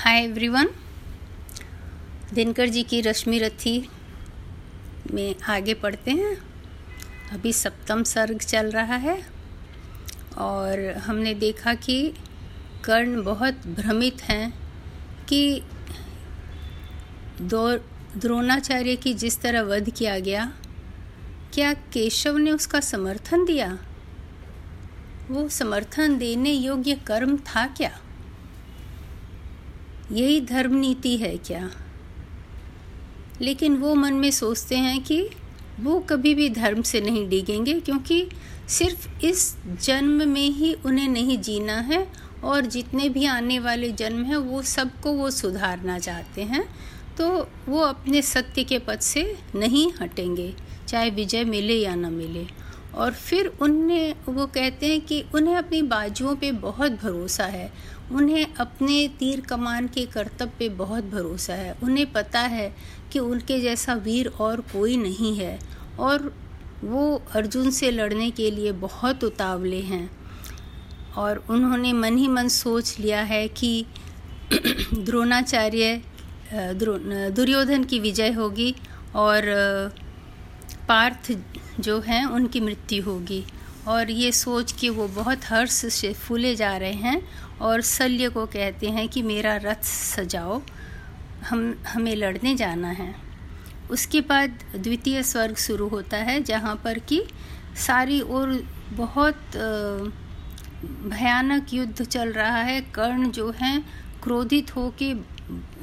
Hi everyone Dinkar ji की रश्मि रथी में आगे पढ़ते हैं। अभी सप्तम सर्ग चल रहा है और हमने देखा कि कर्ण बहुत भ्रमित हैं कि दो द्रोणाचार्य की जिस तरह वध किया गया, क्या केशव ने उसका समर्थन दिया? वो समर्थन देने योग्य कर्म था क्या? यही धर्म नीति है क्या? लेकिन वो मन में सोचते हैं कि वो कभी भी धर्म से नहीं डिगेंगे, क्योंकि सिर्फ़ इस जन्म में ही उन्हें नहीं जीना है, और जितने भी आने वाले जन्म हैं, वो सबको वो सुधारना चाहते हैं तो वो अपने सत्य के पद से नहीं हटेंगे, चाहे विजय मिले या ना मिले। और फिर उन्हें वो कहते हैं कि उन्हें अपनी बाजुओं पे बहुत भरोसा है उन्हें अपने तीर कमान के कर्तव्य पे बहुत भरोसा है। उन्हें पता है कि उनके जैसा वीर और कोई नहीं है और वो अर्जुन से लड़ने के लिए बहुत उतावले हैं। और उन्होंने मन ही मन सोच लिया है कि द्रोणाचार्य दुर्योधन की विजय होगी और पार्थ जो हैं उनकी मृत्यु होगी। और ये सोच के वो बहुत हर्ष से फूले जा रहे हैं और शल्य को कहते हैं कि मेरा रथ सजाओ, हम, हमें लड़ने जाना है। उसके बाद द्वितीय स्वर्ग शुरू होता है, जहाँ पर कि सारी ओर बहुत भयानक युद्ध चल रहा है। कर्ण जो हैं, क्रोधित होके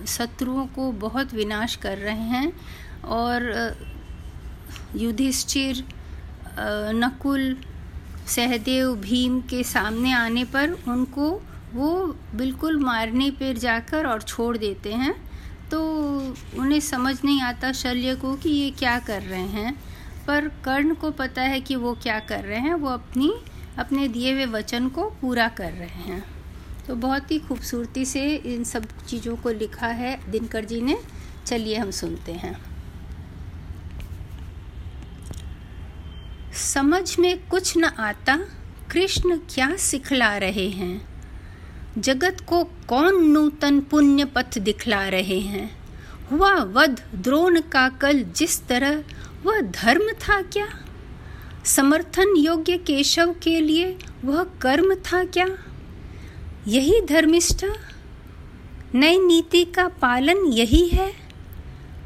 शत्रुओं को बहुत विनाश कर रहे हैं और युधिष्ठिर नकुल, सहदेव, भीम के सामने आने पर उनको वो बिल्कुल मारने पर जाकर और छोड़ देते हैं। तो उन्हें समझ नहीं आता शल्य को कि ये क्या कर रहे हैं। पर कर्ण को पता है कि वो क्या कर रहे हैं, वो अपनी, अपने दिए हुए वचन को पूरा कर रहे हैं। तो बहुत ही खूबसूरती से इन सब चीज़ों को लिखा है। दिनकर जी ने, चलिए हम सुनते हैं। समझ में कुछ न आता, कृष्ण क्या सिखला रहे हैं? जगत को कौन नूतन पुण्य पथ दिखला रहे हैं? हुआ वध द्रोण का कल जिस तरह, वह धर्म था क्या? समर्थन योग्य केशव के लिए वह कर्म था क्या? यही धर्मिष्ठा? नई नीति का पालन यही है?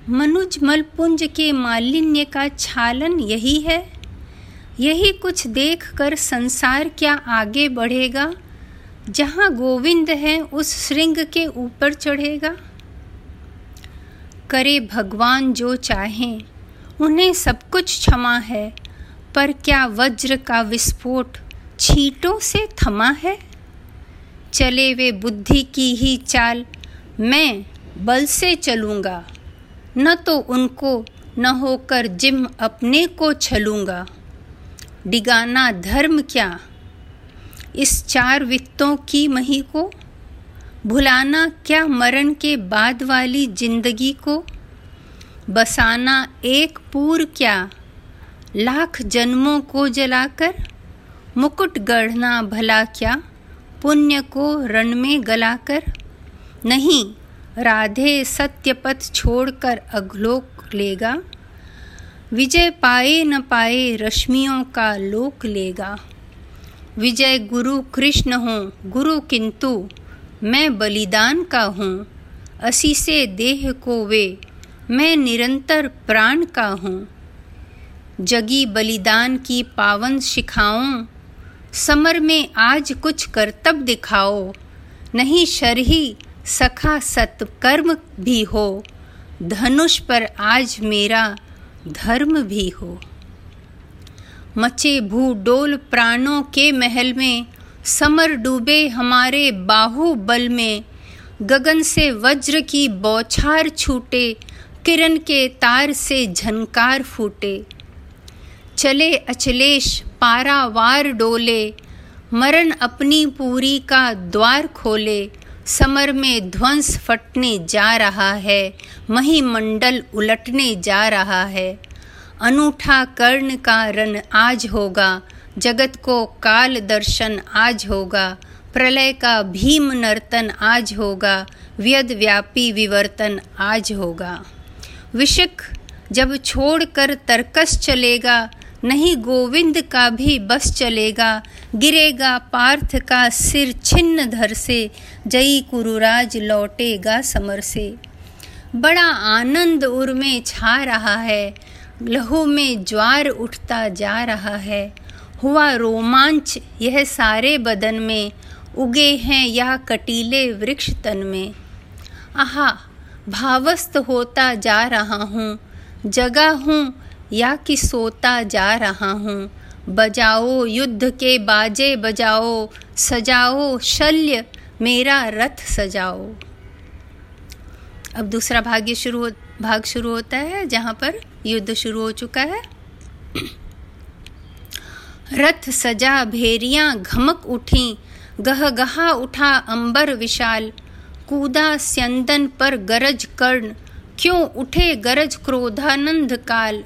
मनुज मलपुंज के मालिन्य का छालन यही है? यही कुछ देख कर संसार क्या आगे बढ़ेगा? जहाँ गोविंद है, उस श्रृंग के ऊपर चढ़ेगा। करे भगवान जो चाहें, उन्हें सब कुछ क्षमा है, पर क्या वज्र का विस्फोट छीटों से थमा है? चले वे बुद्धि की ही चाल, मैं बल से चलूँगा। न तो उनको, न होकर जिम अपने को छलूँगा। डिगाना धर्म क्या? इस चार वित्तों की मही को? भुलाना क्या मरण के बाद वाली ज़िंदगी को? बसाना एक पूर क्या? लाख जन्मों को जलाकर? मुकुट गढ़ना भला क्या? पुण्य को रण में गलाकर? नहीं, राधे सत्यपथ छोड़कर अघलोक लेगा। विजय पाए न पाए रश्मियों का लोक लेगा। विजय गुरु कृष्ण हूँ, गुरु किंतु मैं बलिदान का हूँ, असी से देह को वे, मैं निरंतर प्राण का हूँ। जगी बलिदान की पावन शिखाओं समर में आज कुछ करतब दिखाओ, नहीं शरही सखा सत्कर्म भी हो, धनुष पर आज मेरा धर्म भी हो। मचे भूडोल प्राणों के महल में, समर डूबे हमारे बाहुबल में। गगन से वज्र की बौछार छूटे, किरण के तार से झनकार फूटे। चले अचलेश पारावार डोले, मरण अपनी पूरी का द्वार खोले। समर में ध्वंस फटने जा रहा है, महिमंडल उलटने जा रहा है। अनूठा कर्ण का रन आज होगा, जगत को काल दर्शन आज होगा, प्रलय का भीम नर्तन आज होगा, व्यद व्यापी विवर्तन आज होगा। विषक जब छोड़कर तरकस चलेगा, नहीं गोविंद का भी बस चलेगा, गिरेगा पार्थ का सिर छिन्न धर से, जई कुरुराज लौटेगा समर से। बड़ा आनंद उर में छा रहा है लहू में ज्वार उठता जा रहा है। हुआ रोमांच, यह सारे बदन में उगे हैं या कटीले वृक्ष तन में। आहा भावस्त होता जा रहा हूँ, जगा हूँ या कि सोता जा रहा हूँ। बजाओ युद्ध के बाजे बजाओ, सजाओ शल्य, मेरा रथ सजाओ। अब दूसरा भाग्य शुरू हो भाग शुरू होता है, जहाँ पर युद्ध शुरू हो चुका है। रथ सजा भेरियाँ घमक उठी गह गहा उठा अंबर विशाल। कूदा स्यंदन पर गरज कर्ण, क्यों उठे गरज क्रोधानंद काल।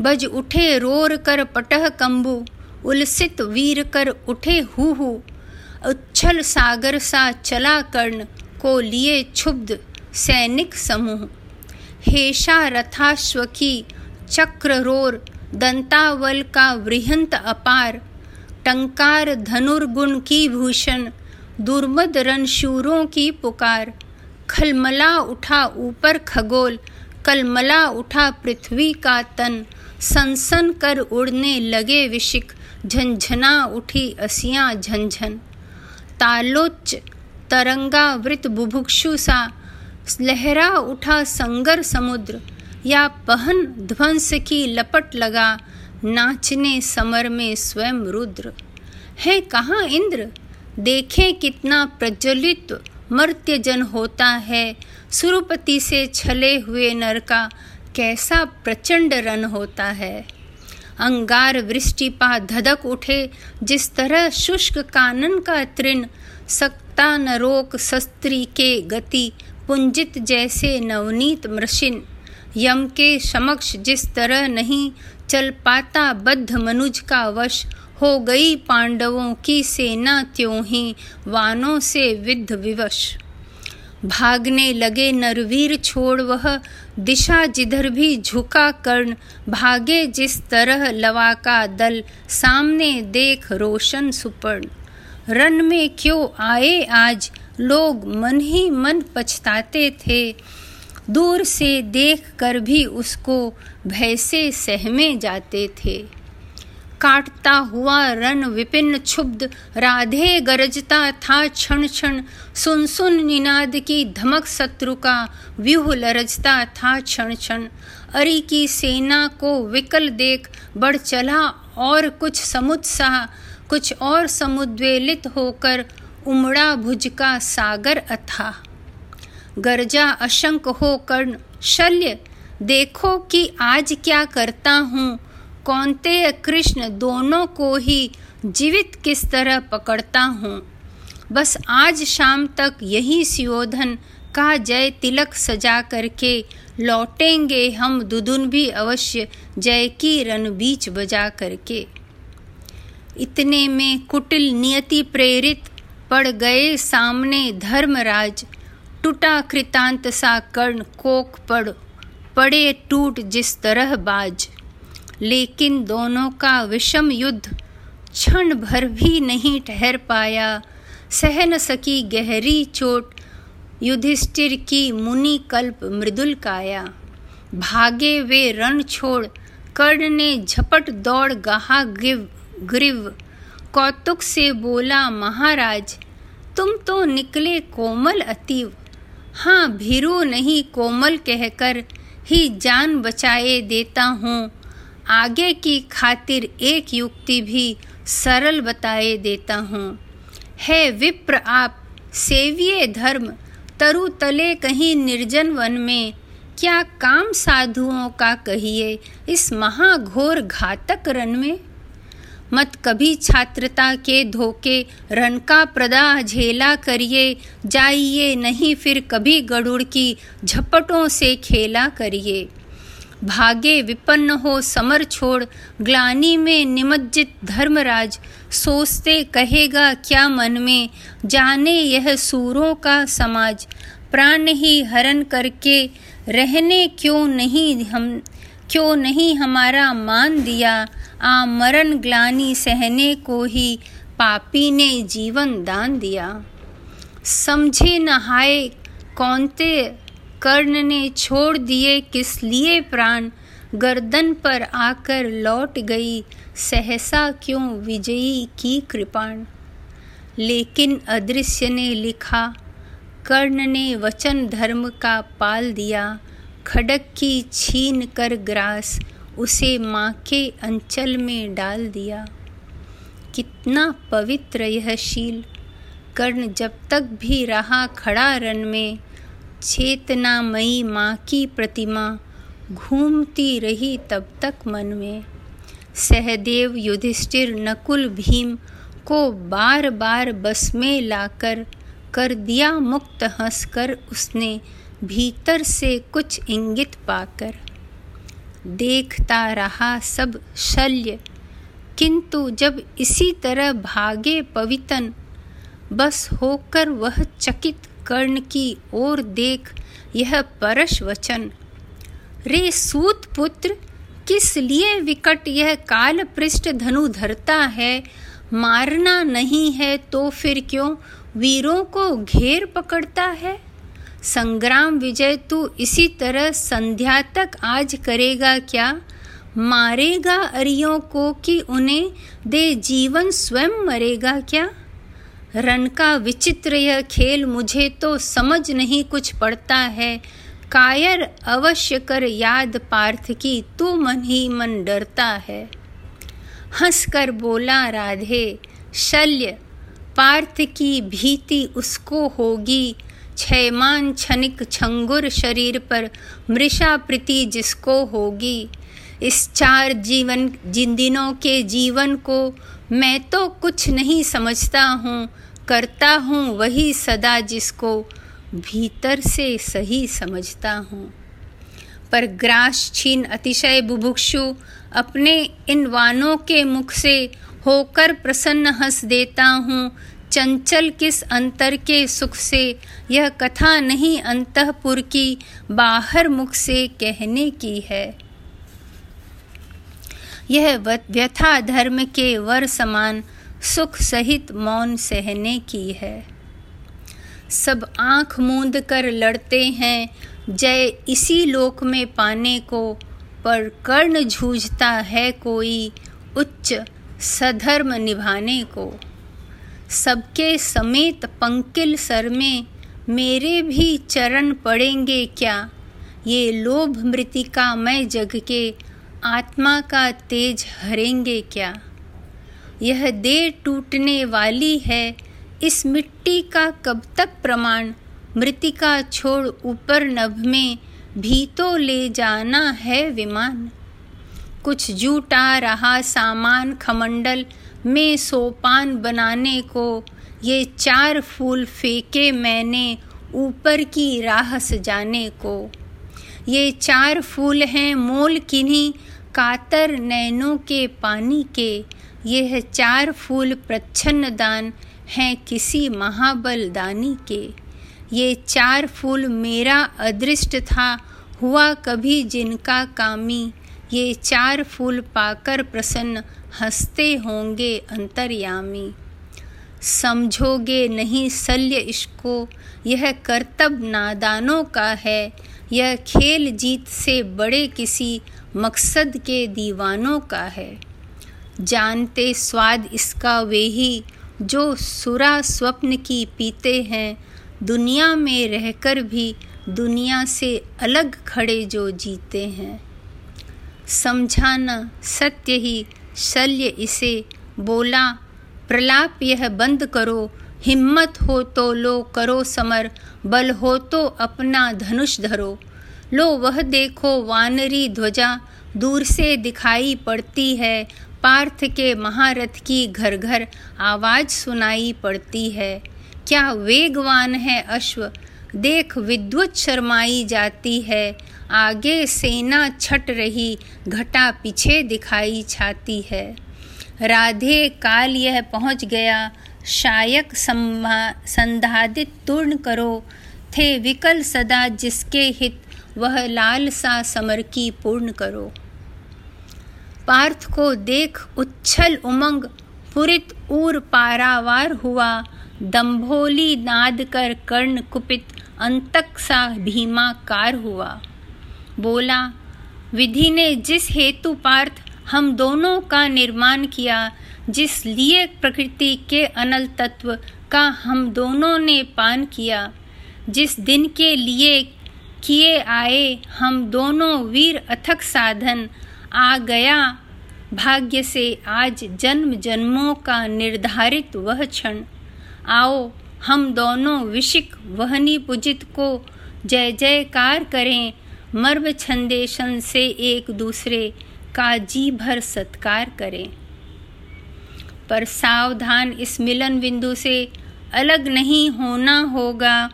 बज उठे रोर कर पटह कंबु, उलसित वीर कर उठे हु उच्छल सागर सा चला कर्ण, को लिए क्षुब्ध सैनिक समूह। हेशा रथाश्व की चक्र दंतावल का वृहंत अपार, टंकार धनुर्गुण की भूषण, दुर्मद रणशूरों की पुकार, खलमला उठा ऊपर खगोल, कलमला उठा पृथ्वी का तन, सनसन कर उड़ने लगे विशिक झंझना उठी असियाँ झंझन। तालोच्च तरंगावृत बुभुक्षु सा लहरा उठा संगर समुद्र, या पहन ध्वंस की लपट लगा नाचने समर में स्वयं रुद्र। है कहाँ इंद्र? देखे कितना प्रज्वलित मर्त्य जन होता है। सुरपति से छले हुए नर का कैसा प्रचंड रन होता है। अंगार वृष्टिपा धधक उठे, जिस तरह शुष्क कानन का तृण सकता न रोक शस्त्री के गति पुंजित जैसे नवनीत मृषिन, यम के समक्ष जिस तरह नहीं चल पाता बद्ध मनुज का वश, हो गई पांडवों की सेना त्यों ही वानों से विद्ध विवश। भागने लगे नरवीर छोड़ वह, दिशा जिधर भी झुका कर्ण, भागे जिस तरह लवा का दल, सामने देख रोशन सुपर्ण। रन में क्यों आए आज लोग मन ही मन पछताते थे। दूर से देख कर भी उसको भय से सहमे जाते थे। काटता हुआ रन विपिन क्षुब्ध, राधे गरजता था क्षण क्षण। सुन सुन निनाद की धमक शत्रु का व्यूह लरजता था क्षण क्षण। अरि की सेना को विकल देख बढ़ चला और कुछ समुत्साह कुछ और समुद्वेलित होकर उमड़ा भुज का सागर अथा। गर्जा अशंक हो कर्ण, शल्य, देखो कि आज क्या करता हूँ। कौनते कृष्ण दोनों को ही जीवित किस तरह पकड़ता हूँ। बस आज शाम तक यही सियोधन का जय तिलक सजा करके लौटेंगे हम दुदुन भी अवश्य जय की रन बीच बजा करके। इतने में कुटिल नियति प्रेरित पड़ गए सामने धर्मराज। टूटा कृतांत सा कर्ण कोक पड़, पड़े टूट जिस तरह बाज। लेकिन दोनों का विषम युद्ध क्षण भर भी नहीं ठहर पाया। सह न सकी गहरी चोट, युधिष्ठिर की मुनि कल्प मृदुल काया। भागे वे रण छोड़, कर्ण ने झपट दौड़ गहा गिव, ग्रीव। कौतुक से बोला, महाराज तुम तो निकले कोमल अतीव। हाँ भीरू नहीं कोमल कहकर ही जान बचाए देता हूँ। आगे की खातिर एक युक्ति भी सरल बताए देता हूँ। है विप्र आप सेविये धर्म तरु तले कहीं निर्जन वन में। क्या काम साधुओं का कहिए इस महाघोर घातक रन में? मत कभी छात्रता के धोखे, रण का प्रदाह झेला करिए, जाइए नहीं फिर कभी गरुड़ की, झपटों से खेला करिए। भागे विपन्न हो समर छोड़, ग्लानी में निमज्जित धर्मराज, सोचते कहेगा क्या मन में, जाने यह सूरों का समाज। प्राण ही हरण करके, रहने क्यों नहीं हम, क्यों नहीं हमारा मान दिया? आ मरण ग्लानी सहने को ही पापी ने जीवन दान दिया। समझे नहाए कौनते कर्ण ने छोड़ दिए किस लिए प्राण। गर्दन पर आकर लौट गई, सहसा क्यों विजयी की कृपाण। लेकिन अदृश्य ने लिखा, कर्ण ने वचन धर्म का पाल दिया, खड़क की छीन कर ग्रास उसे माँ के अंचल में डाल दिया। कितना पवित्र यह शील। कर्ण जब तक भी रहा खड़ा रन में, चेतनामयी माँ की प्रतिमा घूमती रही तब तक मन में। सहदेव युधिष्ठिर नकुल भीम को बार बार बस में लाकर कर दिया मुक्त हंसकर उसने भीतर से कुछ इंगित पाकर। देखता रहा सब शल्य। किंतु जब इसी तरह भागे पवितन, बस होकर वह चकित कर्ण की ओर देख यह परश वचन, रे सूत पुत्र, किस लिए विकट यह काल पृष्ठ धनु धरता है? मारना नहीं है तो फिर क्यों? वीरों को घेर पकड़ता है? संग्राम विजय तू इसी तरह संध्या तक आज करेगा क्या? मारेगा अरियों को कि उन्हें दे जीवन स्वयं मरेगा क्या? रन का विचित्र यह खेल मुझे तो समझ नहीं कुछ पड़ता है। कायर अवश्य कर याद पार्थ की तू मन ही मन डरता है। हंसकर बोला राधे, शल्य, पार्थ की भीति उसको होगी। छैमान छनिक छंगुर शरीर पर मृषा प्रीति जिसको होगी। इस चार जीवन, जिन दिनों के जीवन को मैं तो कुछ नहीं समझता हूँ, करता हूँ वही सदा जिसको भीतर से सही समझता हूँ। पर ग्रास छीन अतिशय बुभुक्षु अपने इन वानों के मुख से होकर प्रसन्न हंस देता हूँ चंचल किस अंतर के सुख से? यह कथा नहीं अंतपुर की, बाहर मुख से कहने की है। यह व्यथा धर्म के वर समान, सुख सहित मौन सहने की है। सब आँख मूंद कर लड़ते हैं, जय इसी लोक में पाने को, पर कर्ण झूझता है कोई उच्च सधर्म निभाने को। सबके समेत पंकिल सर में मेरे भी चरण पड़ेंगे क्या? ये लोभ मृतिका मैं जग के आत्मा का तेज हरेंगे क्या? यह देर टूटने वाली है, इस मिट्टी का कब तक प्रमाण? मृतिका छोड़ ऊपर नभ में भी तो ले जाना है विमान। कुछ जूटा रहा सामान खमंडल में सोपान बनाने को, ये चार फूल फेंके मैंने ऊपर की राह सजाने को। ये चार फूल हैं मोल किन्हीं कातर नैनों के पानी के। यह चार फूल प्रच्छन्न दान हैं किसी महाबल दानी के। ये चार फूल मेरा अदृष्ट था, हुआ कभी जिनका कामी। ये चार फूल पाकर प्रसन्न हँसते होंगे अंतर्यामी। समझोगे नहीं शल्य इसको यह कर्तव्य नादानों का है। यह खेल जीत से बड़े किसी मकसद के दीवानों का है। जानते स्वाद इसका वे ही, जो सुरा स्वप्न की पीते हैं। दुनिया में रहकर भी दुनिया से अलग खड़े जो जीते हैं। समझाना सत्य ही शल्य इसे बोला, प्रलाप यह बंद करो, हिम्मत हो तो लो, करो समर, बल हो तो अपना धनुष धरो। लो वह देखो वानरी ध्वजा, दूर से दिखाई पड़ती है, पार्थ के महारथ की घर घर आवाज़ सुनाई पड़ती है। क्या वेगवान है अश्व, देख विद्युत शर्माई जाती है आगे सेना छट रही, घटा पीछे दिखाई छाती है। राधे काल यह पहुँच गया, शायक संधादित तूर्ण करो। थे विकल सदा जिसके हित, वह लाल सा समर की पूर्ण करो। पार्थ को देख उच्छल उमंग, पुरित ऊर पारावार हुआ। दम्भोली नाद कर कर्ण कुपित, अंतक सा भीमाकार हुआ। बोला, विधि ने जिस हेतु पार्थ हम दोनों का निर्माण किया, जिस लिए प्रकृति के अनल तत्व का हम दोनों ने पान किया, जिस दिन के लिए किए आए हम दोनों वीर अथक साधन आ गया, भाग्य से आज जन्म जन्मों का निर्धारित वह क्षण। आओ, हम दोनों विशिक वहनी पूजित को जय जयकार करें मर्म छंदेशन से एक दूसरे का जी भर सत्कार करें। पर सावधान इस मिलन बिंदु से अलग नहीं होना होगा।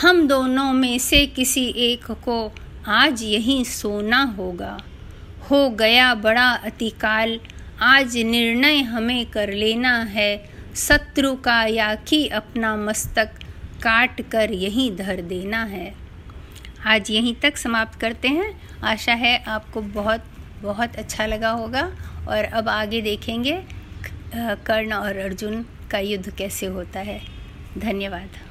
हम दोनों में से किसी एक को आज यहीं सोना होगा। हो गया बड़ा अतिकाल, आज निर्णय हमें कर लेना है। शत्रु का या कि अपना मस्तक काट कर यहीं धर देना है। आज यहीं तक समाप्त करते हैं। आशा है आपको बहुत बहुत अच्छा लगा होगा और अब आगे देखेंगे कर्ण और अर्जुन का युद्ध कैसे होता है। धन्यवाद।